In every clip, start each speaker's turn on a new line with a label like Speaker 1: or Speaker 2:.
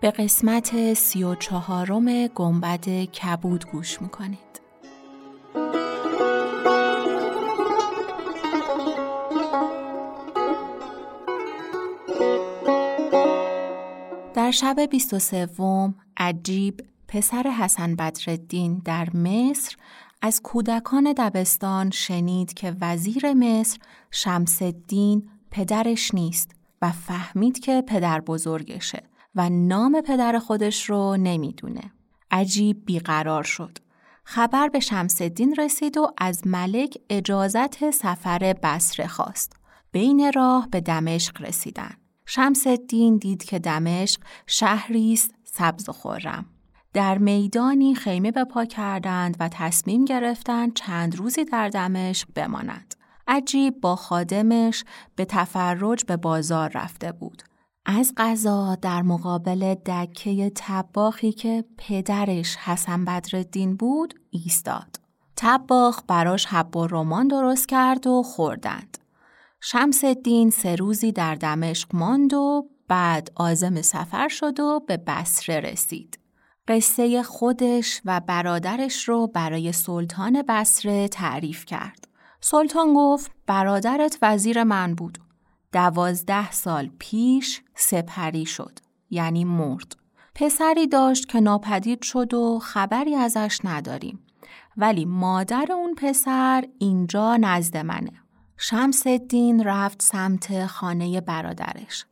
Speaker 1: به قسمت سی و چهارم گنبد کبود گوش می‌کنید. در شب 23 عجیب پسر حسن بدرالدین در مصر از کودکان دبستان شنید که وزیر مصر شمس الدین پدرش نیست و فهمید که پدر بزرگشه و نام پدر خودش رو نمی‌دونه. عجیب بیقرار شد. خبر به شمس الدین رسید و از ملک اجازت سفر بسره خواست. بین راه به دمشق رسیدن. شمس الدین دید که دمشق شهری است سبز و خورم. در میدانی خیمه به پا کردند و تصمیم گرفتند چند روزی در دمشق بمانند. عجیب با خادمش به تفرج به بازار رفته بود. از غذا در مقابل دکه تباخی که پدرش حسن بدردین بود ایستاد. تباخ براش حب و رمان درست کرد و خوردند. شمس الدین سه روزی در دمشق ماند و بعد آزم سفر شد و به بسره رسید. قصه خودش و برادرش رو برای سلطان بسره تعریف کرد. سلطان گفت برادرت وزیر من بود. دوازده سال پیش سپری شد. یعنی مرد. پسری داشت که ناپدید شد و خبری ازش نداریم. ولی مادر اون پسر اینجا نزد منه. شمس الدین رفت سمت خانه برادرش.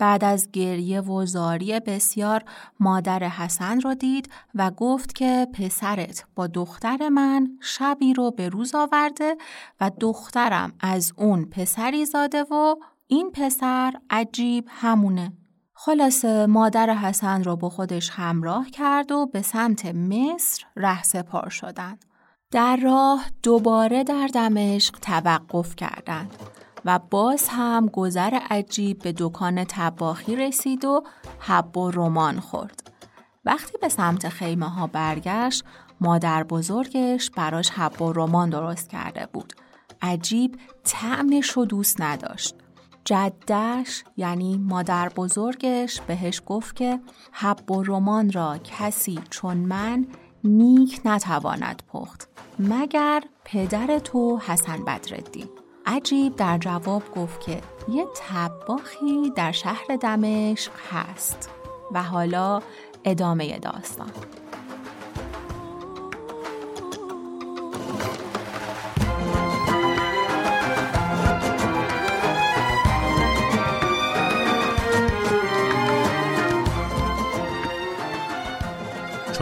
Speaker 1: بعد از گریه و زاری بسیار مادر حسن را دید و گفت که پسرت با دختر من شبی رو به روز آورده و دخترم از اون پسری زاده و این پسر عجیب همونه. خلاصه مادر حسن را با خودش همراه کرد و به سمت مصر ره سپار شدند. در راه دوباره در دمشق توقف کردند و باز هم گذر عجیب به دکان تباخی رسید و حب و رمان خورد. وقتی به سمت خیمه ها برگشت مادر بزرگش براش حب و رمان درست کرده بود. عجیب طعمش رو دوست نداشت. جدش یعنی مادر بزرگش بهش گفت که حب و رمان را کسی چون من نیک نتواند پخت مگر پدر تو حسن بدردین عجیب در جواب گفت که یه تباخی در شهر دمشق هست و حالا ادامه داستان.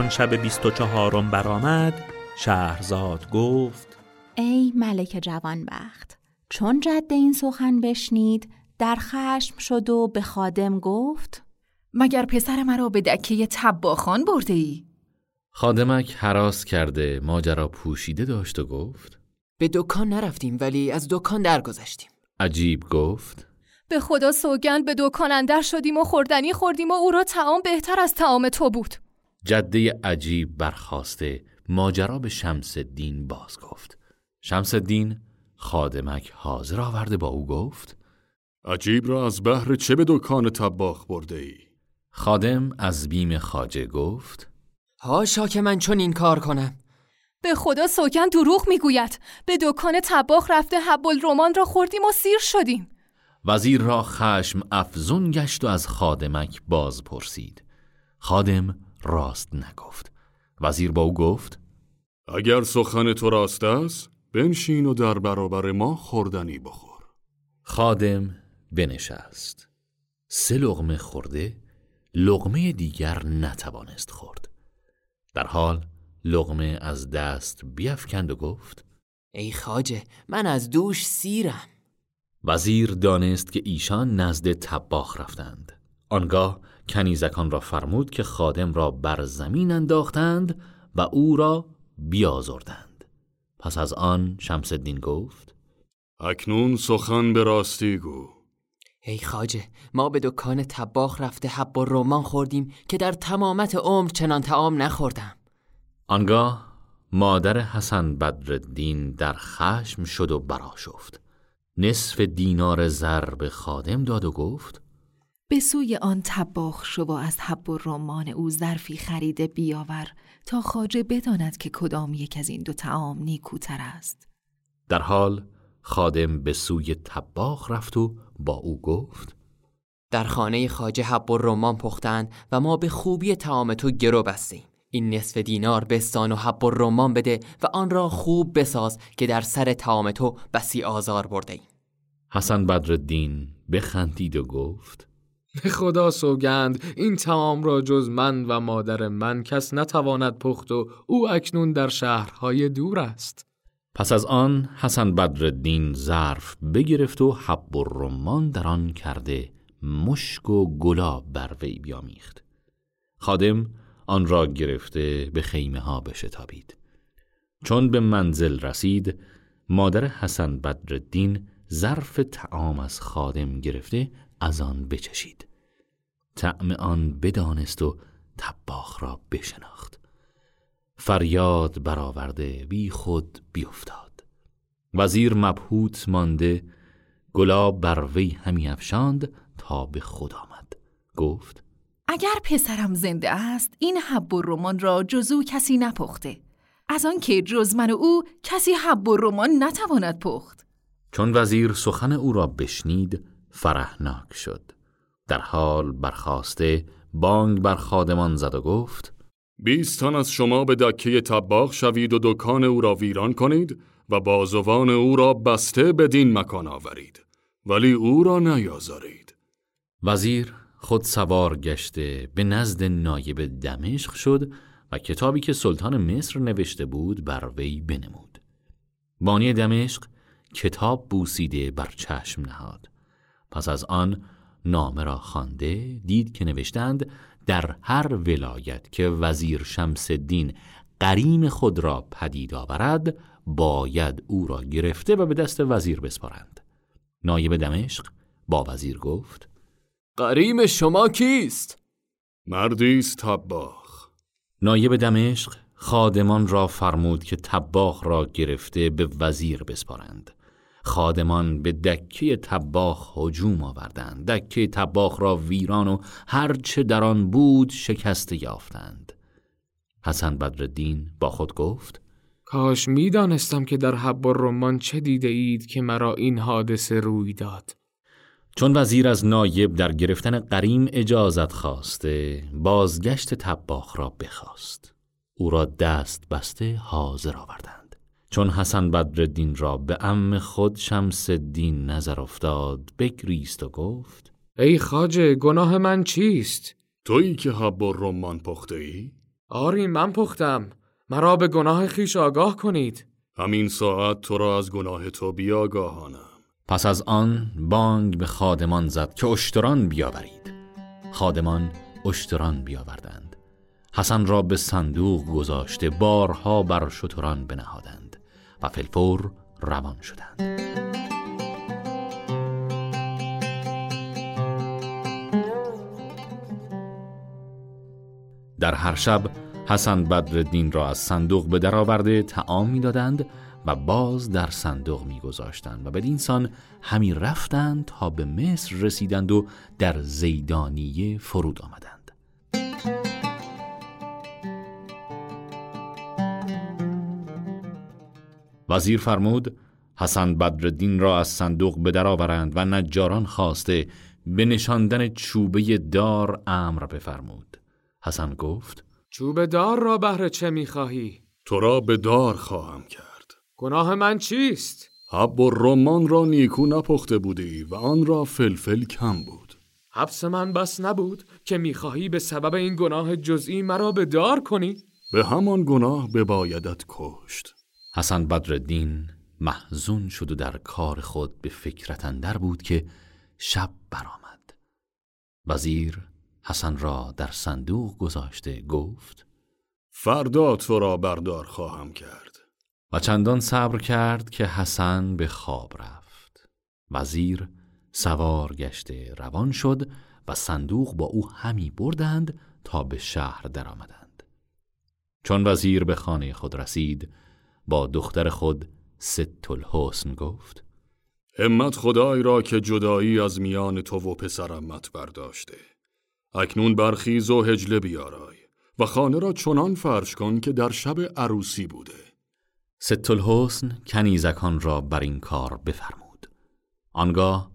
Speaker 2: چون شب بیست و چهارم برآمد شهرزاد گفت
Speaker 1: ای ملک جوانبخت چون جد این سخن بشنید در خشم شد و به خادم گفت
Speaker 3: مگر پسر مرا به دکه تباخان برده ای؟
Speaker 4: خادمک حراس کرده ماجرا پوشیده داشت و گفت
Speaker 5: به دکان نرفتیم ولی از دکان درگذشتیم
Speaker 4: عجیب گفت
Speaker 3: به خدا سوگند به دکان اندر شدیم و خوردنی خوردیم و او را تعام بهتر از تعام تو بود
Speaker 4: جده عجیب برخواسته ماجرا به شمس الدین باز گفت. شمس الدین خادمک حاضر آورده با او گفت
Speaker 6: عجیب را از بهر چه به دکان تباخ برده ای؟
Speaker 4: خادم از بیم خاجه گفت
Speaker 5: هاشا که من چون این کار کنم.
Speaker 3: به خدا سوگن دروغ می‌گوید. به دکان تباخ رفته حبل رمان را خوردیم و سیر شدیم.
Speaker 4: وزیر را خشم افزون گشت و از خادمک باز پرسید خادم راست نگفت. وزیر با او گفت
Speaker 6: اگر سخن تو راست است بنشین و در برابر ما خوردنی بخور.
Speaker 4: خادم بنشست. سه لغمه خورده لغمه دیگر نتوانست خورد. در حال لغمه از دست بیافکند و گفت
Speaker 5: ای خاجه من از دوش سیرم.
Speaker 4: وزیر دانست که ایشان نزد تباخ رفتند. آنگاه کنیزکان را فرمود که خادم را بر زمین انداختند و او را بیازردند. پس از آن شمس الدین گفت
Speaker 6: اکنون سخن به راستی گو.
Speaker 5: ای خاجه ما به دکان تباخ رفته حب و رومان خوردیم که در تمامت عمر چنان تعام نخوردم.
Speaker 4: آنگاه مادر حسن بدرالدین در خشم شد و براشفت نصف دینار زر به خادم داد و گفت
Speaker 1: به سوی آن تباخ شو و از حب و رمان او ظرفی خریده بیاور تا خاجه بداند که کدام یک از این دو تعام نیکوتر است
Speaker 4: در حال خادم به سوی تباخ رفت و با او گفت
Speaker 5: در خانه خاجه حب و رمان پختند و ما به خوبی تعام تو گرو بستیم این نصف دینار بستان و حب و رمان بده و آن را خوب بساز که در سر تعام تو بسی آزار برده ایم.
Speaker 4: حسن بدرالدین بخندید و گفت
Speaker 7: به خدا سوگند این تعام را جز من و مادر من کس نتواند پخت و او اکنون در شهرهای دور است.
Speaker 4: پس از آن حسن بدرالدین ظرف بگرفت و حب و رمان در آن کرده مشک و گلاب بر وی بیامیخت. خادم آن را گرفته به خیمه ها بشتابید. چون به منزل رسید مادر حسن بدرالدین ظرف تعام از خادم گرفته از آن بچشید. طعم آن بدانست و تباخ را بشناخت. فریاد برآورده بی خود بیفتاد. وزیر مبهوت مانده گلاب بر وی همی افشاند تا به خود آمد. گفت
Speaker 1: اگر پسرم زنده است این حب و رمان را جزو کسی نپخته. از آنکه جز من و او کسی حب و رمان نتواند پخت.
Speaker 4: چون وزیر سخن او را بشنید فرحناک شد. در حال برخواسته بانگ بر خادمان زد و گفت
Speaker 6: بیست تن از شما به دکه تباخ شوید و دکان او را ویران کنید و بازوان او را بسته بدین مکان آورید. ولی او را نیازارید.
Speaker 4: وزیر خود سوار گشته به نزد نایب دمشق شد و کتابی که سلطان مصر نوشته بود بر وی بنمود. بانی دمشق کتاب بوسیده بر چشم نهاد. پس از آن نامه را خوانده دید که نوشتند در هر ولایت که وزیر شمس الدین قریم خود را پدید آورد باید او را گرفته و به دست وزیر بسپارند. نایب دمشق با وزیر گفت
Speaker 5: قریم شما کیست؟
Speaker 6: مردی است تباخ
Speaker 4: نایب دمشق خادمان را فرمود که تباخ را گرفته به وزیر بسپارند. خادمان به دکه تباخ هجوم آوردند. دکه تباخ را ویران و هرچه در آن بود شکسته یافتند. حسن بدرالدین با خود گفت
Speaker 7: کاش می‌دانستم که در حب و رمان چه دیده اید که مرا این حادثه روی داد.
Speaker 4: چون وزیر از نایب در گرفتن قریم اجازت خواسته بازگشت تباخ را بخواست. او را دست بسته حاضر آوردند. چون حسن بدرالدین را به ام خود شمس الدین نظر افتاد بگریست و گفت
Speaker 7: ای خاجه گناه من چیست؟
Speaker 6: تویی که حب و رمان پخته ای؟
Speaker 7: آری من پختم. مرا به گناه خیش آگاه کنید.
Speaker 6: همین ساعت تو را از گناه تو بیاگاهانم.
Speaker 4: پس از آن بانگ به خادمان زد که اشتران بیاورید. خادمان اشتران بیاوردند. حسن را به صندوق گذاشته بارها بر شتران بنهادند. و فلفور روان شدند. در هر شب حسن بدرالدین را از صندوق به درآورده تعام می‌دادند و باز در صندوق میگذاشتند و بدین سان همی رفتند تا به مصر رسیدند و در زیدانیه فرود آمدند. وزیر فرمود حسن بدرالدین را از صندوق به درآورند و نجاران خواسته به نشاندن چوبه دار امر بفرمود حسن گفت
Speaker 7: چوب دار را بهر چه می‌خواهی؟
Speaker 6: تو را به دار خواهم کرد
Speaker 7: گناه من چیست؟
Speaker 6: حب و رمان را نیکو نپخته بودی و آن را فلفل کم بود
Speaker 7: حبس من بس نبود که می‌خواهی به سبب این گناه جزئی مرا به دار کنی؟
Speaker 6: به همان گناه ببایدت کشت
Speaker 4: حسن بدرالدین محزون شد و در کار خود به فکرت اندر بود که شب برآمد. وزیر حسن را در صندوق گذاشته گفت
Speaker 6: فردا تو را بردار خواهم کرد.
Speaker 4: و چندان صبر کرد که حسن به خواب رفت. وزیر سوار گشته روان شد و صندوق با او همی بردند تا به شهر درآمدند. چون وزیر به خانه خود رسید با دختر خود ست الحسن گفت.
Speaker 6: همت خدای را که جدایی از میان تو و پسرمت برداشته. اکنون برخیز و هجله بیارای و خانه را چنان فرش کن که در شب عروسی بوده.
Speaker 4: ست الحسن کنیزکان را بر این کار بفرمود. آنگاه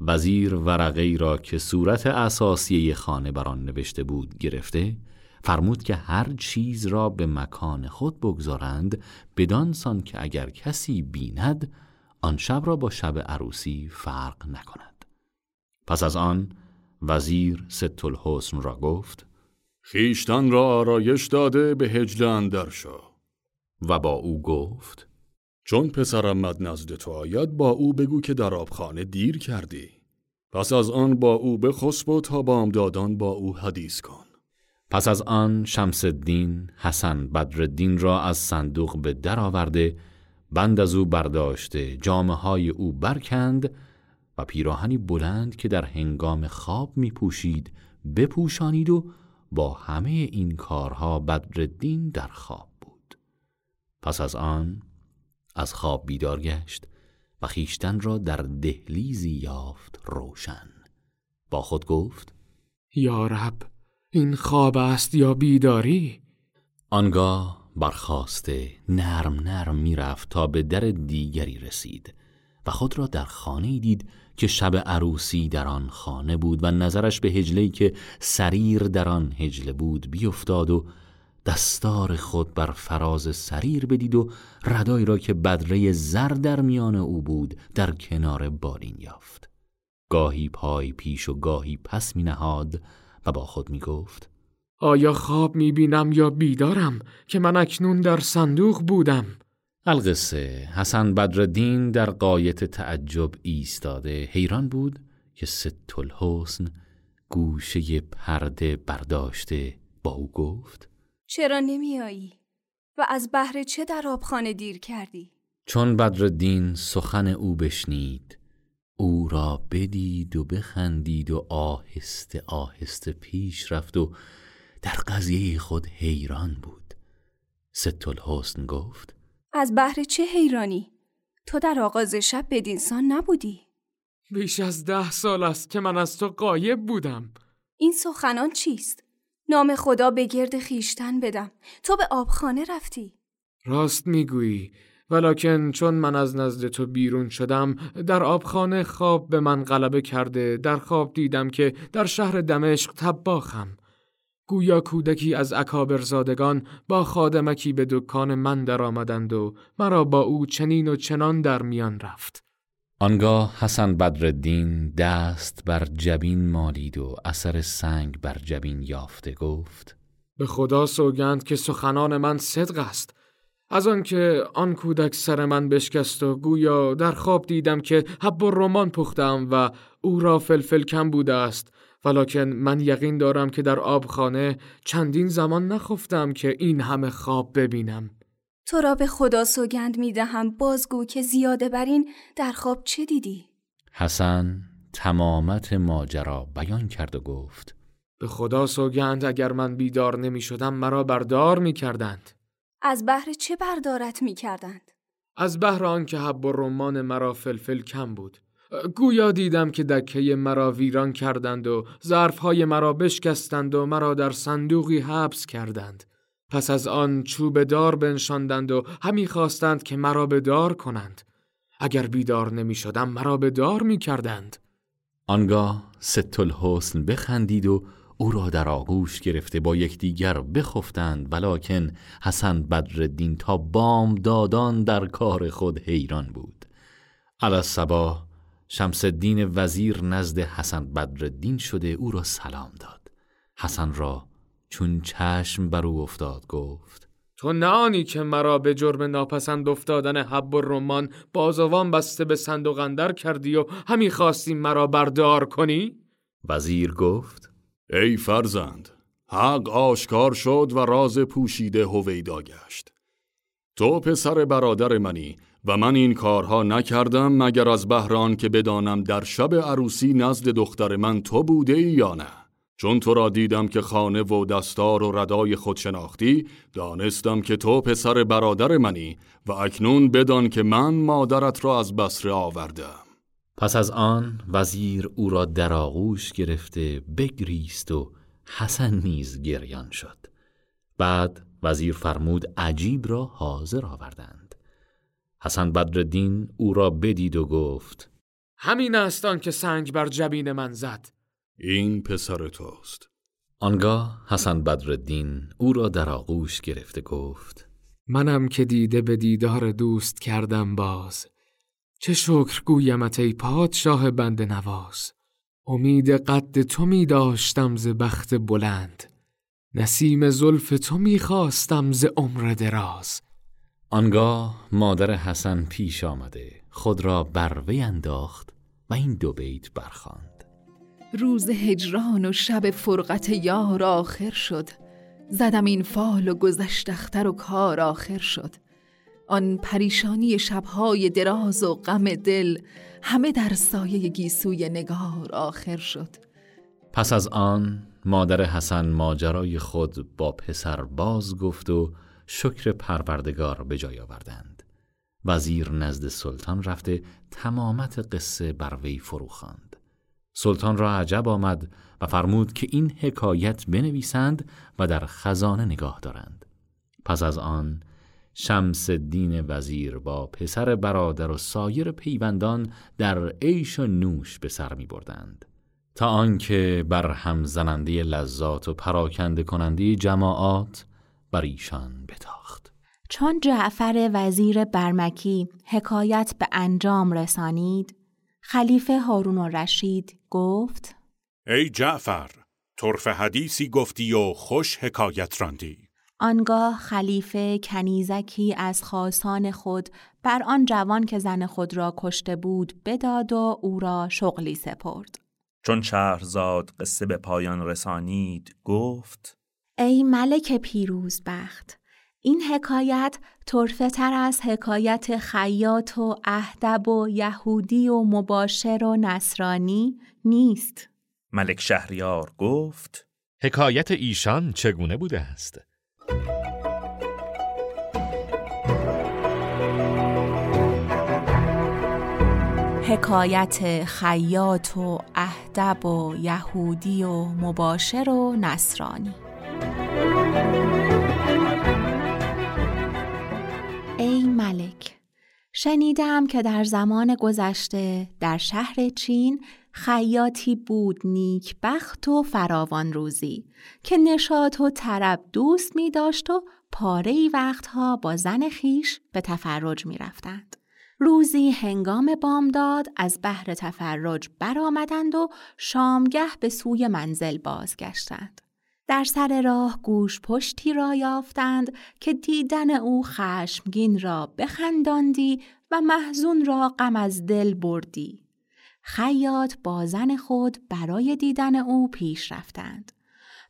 Speaker 4: وزیر ورقه را که صورت اساسی خانه بر آن نوشته بود گرفته فرمود که هر چیز را به مکان خود بگذارند بدانسان که اگر کسی بیند آن شب را با شب عروسی فرق نکند. پس از آن وزیر ست الحسن را گفت
Speaker 6: خیشتن را آرایش داده به هجله اندر شو
Speaker 4: و با او گفت
Speaker 6: چون پسرمد نزد تو آید با او بگو که در آبخانه دیر کردی. پس از آن با او بخسب و تا بامدادان با او حدیث کن.
Speaker 4: پس از آن شمس الدین حسن بدرالدین را از صندوق به در آورده بند از او برداشته جامعه های او برکند و پیراهنی بلند که در هنگام خواب می پوشید بپوشانید و با همه این کارها بدرالدین در خواب بود. پس از آن از خواب بیدار گشت و خیشتن را در دهلیزی یافت روشن. با خود گفت
Speaker 7: یا رب این خواب است یا بیداری؟
Speaker 4: آنگاه برخواسته نرم نرم می‌رفت تا به در دیگری رسید و خود را در خانه دید که شب عروسی در آن خانه بود و نظرش به هجلهی که سریر در آن هجله بود بیفتاد و دستار خود بر فراز سریر بدید و ردایی را که بدره زر در میان او بود در کنار بالین یافت. گاهی پای پیش و گاهی پس می نهاد و با خود می گفت
Speaker 7: آیا خواب می بینم یا بیدارم که من اکنون در صندوق بودم
Speaker 4: القصه حسن بدردین در قایت تعجب ایستاده حیران بود که ست الحسن گوشه پرده برداشته با او گفت
Speaker 3: چرا نمیایی؟ و از بهر چه در آبخانه دیر کردی؟
Speaker 4: چون بدردین سخن او بشنید را بدید و بخندید و آهسته آهسته پیش رفت و در قضیه خود حیران بود ست الحسن گفت
Speaker 3: از بهر چه حیرانی؟ تو در آغاز شب بدینسان نبودی؟
Speaker 7: بیش از ده سال است که من از تو قایب بودم
Speaker 3: این سخنان چیست؟ نام خدا به گرد خیشتن بدم تو به آبخانه رفتی
Speaker 7: راست می‌گویی ولکن چون من از نزد تو بیرون شدم در آبخانه خواب به من غلبه کرده در خواب دیدم که در شهر دمشق تباخم گویا کودکی از اکابرزادگان با خادمکی به دکان من درآمدند و مرا با او چنین و چنان در میان رفت.
Speaker 4: آنگاه حسن بدردین دست بر جبین مالید و اثر سنگ بر جبین یافته گفت
Speaker 7: به خدا سوگند که سخنان من صدق است. از آنکه آن کودک سر من بشکست و گویا در خواب دیدم که حب و رمان پختم و او را فلفل کم بوده است. ولکن من یقین دارم که در آبخانه چندین زمان نخفتم که این همه خواب ببینم.
Speaker 3: تو را به خدا سوگند می دهم بازگو که زیاده بر این در خواب چه دیدی؟
Speaker 4: حسن تمامت ماجرا بیان کرد و گفت
Speaker 7: به خدا سوگند اگر من بیدار نمی شدم مرا بردار می کردند.
Speaker 3: از بهر چه بردارت می کردند؟
Speaker 7: از بهر آنکه حب و رمان مرا فلفل کم بود. گویا دیدم که دکه مرا ویران کردند و ظرفهای مرا بشکستند و مرا در صندوقی حبس کردند. پس از آن چوب دار بنشاندند و همی خواستند که مرا به دار کنند. اگر بیدار نمی شدم مرا به دار می کردند
Speaker 4: آنگاه ست الحسن بخندید و او را در آغوش گرفته با یکدیگر بخفتند ولکن حسن بدردین تا بام دادان در کار خود حیران بود علی صبا شمس الدین وزیر نزد حسن بدردین شده او را سلام داد حسن را چون چشم بر او افتاد گفت
Speaker 7: تو نانی که مرا به جرم ناپسند افتادن حب و رمان بازوان بسته به صندوق اندر کردی و همی خواستی مرا بردار کنی؟
Speaker 4: وزیر گفت
Speaker 6: ای فرزند حق آشکار شد و راز پوشیده هویدا گشت. تو پسر برادر منی و من این کارها نکردم مگر از بهران که بدانم در شب عروسی نزد دختر من تو بوده یا نه. چون تو را دیدم که خانه و دستار و ردای خود شناختی دانستم که تو پسر برادر منی و اکنون بدان که من مادرت را از بسره آوردم.
Speaker 4: پس از آن وزیر او را در آغوش گرفته بگریست و حسن نیز گریان شد. بعد وزیر فرمود عجیب را حاضر آوردند. حسن بدردین او را بدید و گفت
Speaker 7: همین است که سنگ بر جبین من زد.
Speaker 6: این پسر توست.
Speaker 4: آنگاه حسن بدردین او را در آغوش گرفته گفت
Speaker 7: منم که دیده به دیدار دوست کردم باز. چه شکر گویمت ای پادشاه بند نواز. امید قد تو می داشتم ز بخت بلند. نسیم زلف تو می خواستم ز عمر دراز.
Speaker 4: آنگاه مادر حسن پیش آمده خود را بر وی انداخت و این دو بیت برخواند.
Speaker 3: روز هجران و شب فرقت یار آخر شد. زدم این فال و گذشت اختر و کار آخر شد. آن پریشانی شبهای دراز و غم دل همه در سایه گیسوی نگار آخر شد.
Speaker 4: پس از آن مادر حسن ماجرای خود با پسر باز گفت و شکر پروردگار به جای آوردند. وزیر نزد سلطان رفته تمامت قصه بر وی فرو خواند. سلطان را عجب آمد و فرمود که این حکایت بنویسند و در خزانه نگاه دارند. پس از آن شمس الدین وزیر با پسر برادر و سایر پیوندان در عیش و نوش به سر می بردند. تا آنکه بر هم زننده لذات و پراکنده کننده جماعات بر ایشان بتاخت.
Speaker 1: چون جعفر وزیر برمکی حکایت به انجام رسانید، خلیفه هارون و رشید گفت
Speaker 8: ای جعفر، طرف حدیثی گفتی و خوش حکایت راندی.
Speaker 1: آنگاه خلیفه کنیزکی از خاصان خود بر آن جوان که زن خود را کشته بود بداد و او را شغلی سپرد.
Speaker 2: چون شهرزاد قصه به پایان رسانید گفت
Speaker 1: ای ملک پیروز بخت این حکایت طرفه تر از حکایت خیاط و اهدب و یهودی و مباشر و نصرانی نیست
Speaker 2: ملک شهریار گفت
Speaker 9: حکایت ایشان چگونه بوده است؟
Speaker 1: حکایت خیاط و اهدب و یهودی و مباشر و نصرانی ای ملک شنیدم که در زمان گذشته در شهر چین خیاطی بود نیک بخت و فراوان روزی که نشاط و طرب دوست می داشت و پاره وقتها با زن خیش به تفرج می رفتند. روزی هنگام بامداد از بحر تفرج برآمدند و شامگه به سوی منزل بازگشتند. در سر راه گوش پشتی را یافتند که دیدن او خشمگین را بخنداندی و محزون را غم از دل بردی. خیاط با زن خود برای دیدن او پیش رفتند.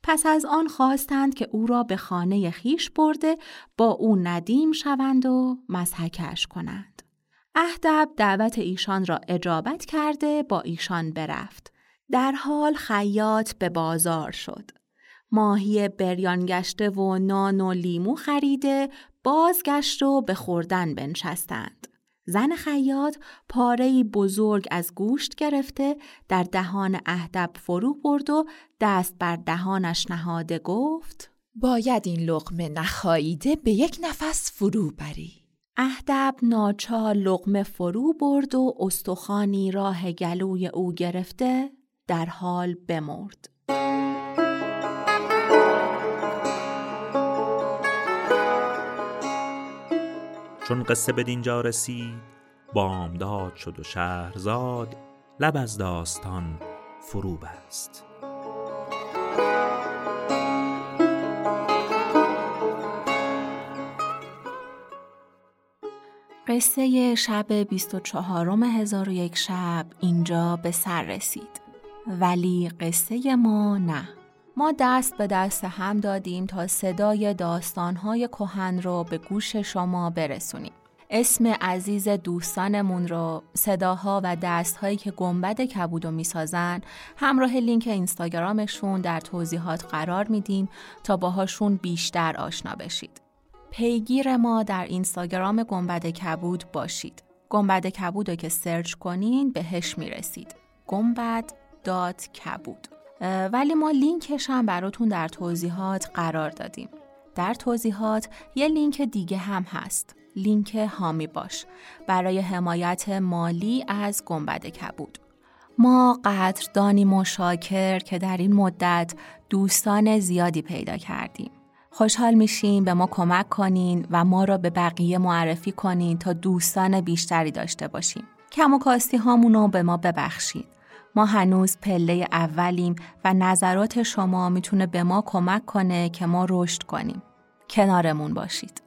Speaker 1: پس از آن خواستند که او را به خانه خیش برده با او ندیم شوند و مزحکش کنند. اهدب دعوت ایشان را اجابت کرده با ایشان برفت. در حال خیاط به بازار شد. ماهی بریان گشته و نان و لیمو خریده بازگشت و به خوردن بنشستند. زن خیاط پاره بزرگ از گوشت گرفته در دهان اهدب فرو برد و دست بر دهانش نهاده گفت
Speaker 10: باید این لقمه نخاییده به یک نفس فرو بری
Speaker 1: اهدب ناچار لقمه فرو برد و استخانی راه گلوی او گرفته در حال بمرد.
Speaker 2: چون قصه به دینجا رسید بامداد شد و شهرزاد لب از داستان فرو بست.
Speaker 1: قصه شب 24 هزار شب اینجا به سر رسید. ولی قصه ما نه. ما دست به دست هم دادیم تا صدای داستانهای کهن رو به گوش شما برسونیم. اسم عزیز دوستانمون رو صداها و دستهایی که گنبد کبودو می‌سازن همراه لینک اینستاگرامشون در توضیحات قرار میدیم تا باهاشون بیشتر آشنا بشید. پیگیر ما در اینستاگرام گنبد کبود باشید. گنبد کبود رو که سرچ کنین بهش می‌رسید. گنبد dot کبود. ولی ما لینکش هم براتون در توضیحات قرار دادیم. در توضیحات یه لینک دیگه هم هست. لینک حامی باش برای حمایت مالی از گنبد کبود. ما قدردانیم و شاکر که در این مدت دوستان زیادی پیدا کردیم. خوشحال میشیم به ما کمک کنین و ما را به بقیه معرفی کنین تا دوستان بیشتری داشته باشیم. کم و کاستی هامونو به ما ببخشید. ما هنوز پله اولیم و نظرات شما می‌تونه به ما کمک کنه که ما رشد کنیم. کنارمون باشید.